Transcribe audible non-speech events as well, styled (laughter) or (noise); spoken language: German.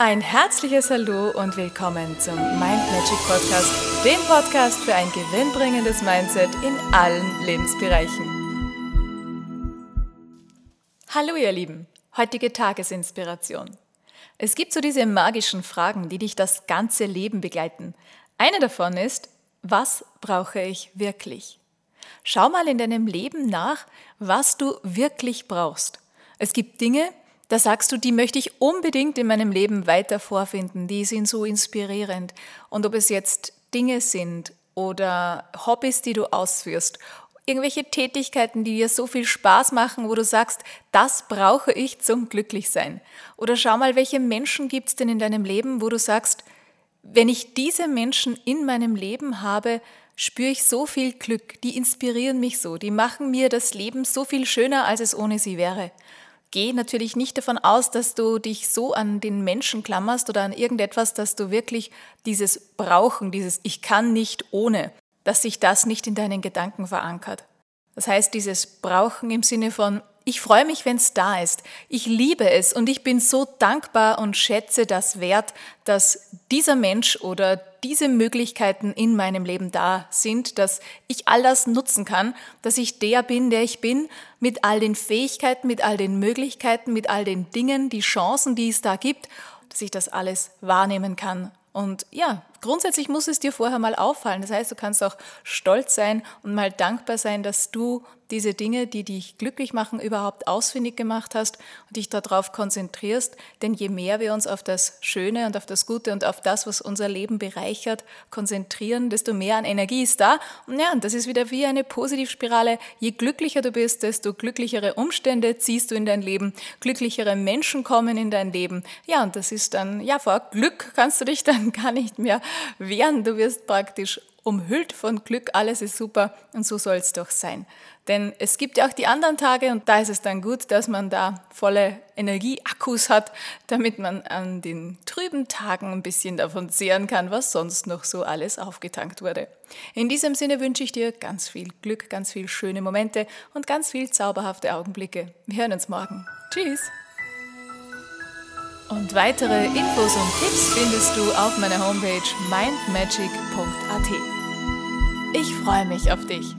Ein herzliches Hallo und willkommen zum Mind Magic Podcast, dem Podcast für ein gewinnbringendes Mindset in allen Lebensbereichen. Hallo ihr Lieben, heutige Tagesinspiration. Es gibt so diese magischen Fragen, die dich das ganze Leben begleiten. Eine davon ist, was brauche ich wirklich? Schau mal in deinem Leben nach, was du wirklich brauchst. Es gibt Dinge, da sagst du, die möchte ich unbedingt in meinem Leben weiter vorfinden, die sind so inspirierend. Und ob es jetzt Dinge sind oder Hobbys, die du ausführst, irgendwelche Tätigkeiten, die dir so viel Spaß machen, wo du sagst, das brauche ich zum Glücklichsein. Oder schau mal, welche Menschen gibt es denn in deinem Leben, wo du sagst, wenn ich diese Menschen in meinem Leben habe, spüre ich so viel Glück, die inspirieren mich so, die machen mir das Leben so viel schöner, als es ohne sie wäre. Geh natürlich nicht davon aus, dass du dich so an den Menschen klammerst oder an irgendetwas, dass du wirklich dieses Brauchen, dieses Ich kann nicht ohne, dass sich das nicht in deinen Gedanken verankert. Das heißt, dieses Brauchen im Sinne von ich freue mich, wenn es da ist. Ich liebe es und ich bin so dankbar und schätze das wert, dass dieser Mensch oder diese Möglichkeiten in meinem Leben da sind, dass ich all das nutzen kann, dass ich der bin, der ich bin, mit all den Fähigkeiten, mit all den Möglichkeiten, mit all den Dingen, die Chancen, die es da gibt, dass ich das alles wahrnehmen kann. Und ja, grundsätzlich muss es dir vorher mal auffallen. Das heißt, du kannst auch stolz sein und mal dankbar sein, dass du diese Dinge, die dich glücklich machen, überhaupt ausfindig gemacht hast und dich darauf konzentrierst. Denn je mehr wir uns auf das Schöne und auf das Gute und auf das, was unser Leben bereichert, konzentrieren, desto mehr an Energie ist da. Und ja, und das ist wieder wie eine Positivspirale. Je glücklicher du bist, desto glücklichere Umstände ziehst du in dein Leben, glücklichere Menschen kommen in dein Leben. Ja, und das ist dann, ja, vor Glück kannst du dich dann (laughs) gar nicht mehr wehren. Du wirst praktisch umhüllt von Glück, alles ist super und so soll es doch sein. Denn es gibt ja auch die anderen Tage und da ist es dann gut, dass man da volle Energieakkus hat, damit man an den trüben Tagen ein bisschen davon zehren kann, was sonst noch so alles aufgetankt wurde. In diesem Sinne wünsche ich dir ganz viel Glück, ganz viel schöne Momente und ganz viel zauberhafte Augenblicke. Wir hören uns morgen. Tschüss! Und weitere Infos und Tipps findest du auf meiner Homepage mindmagic.at. Ich freue mich auf dich.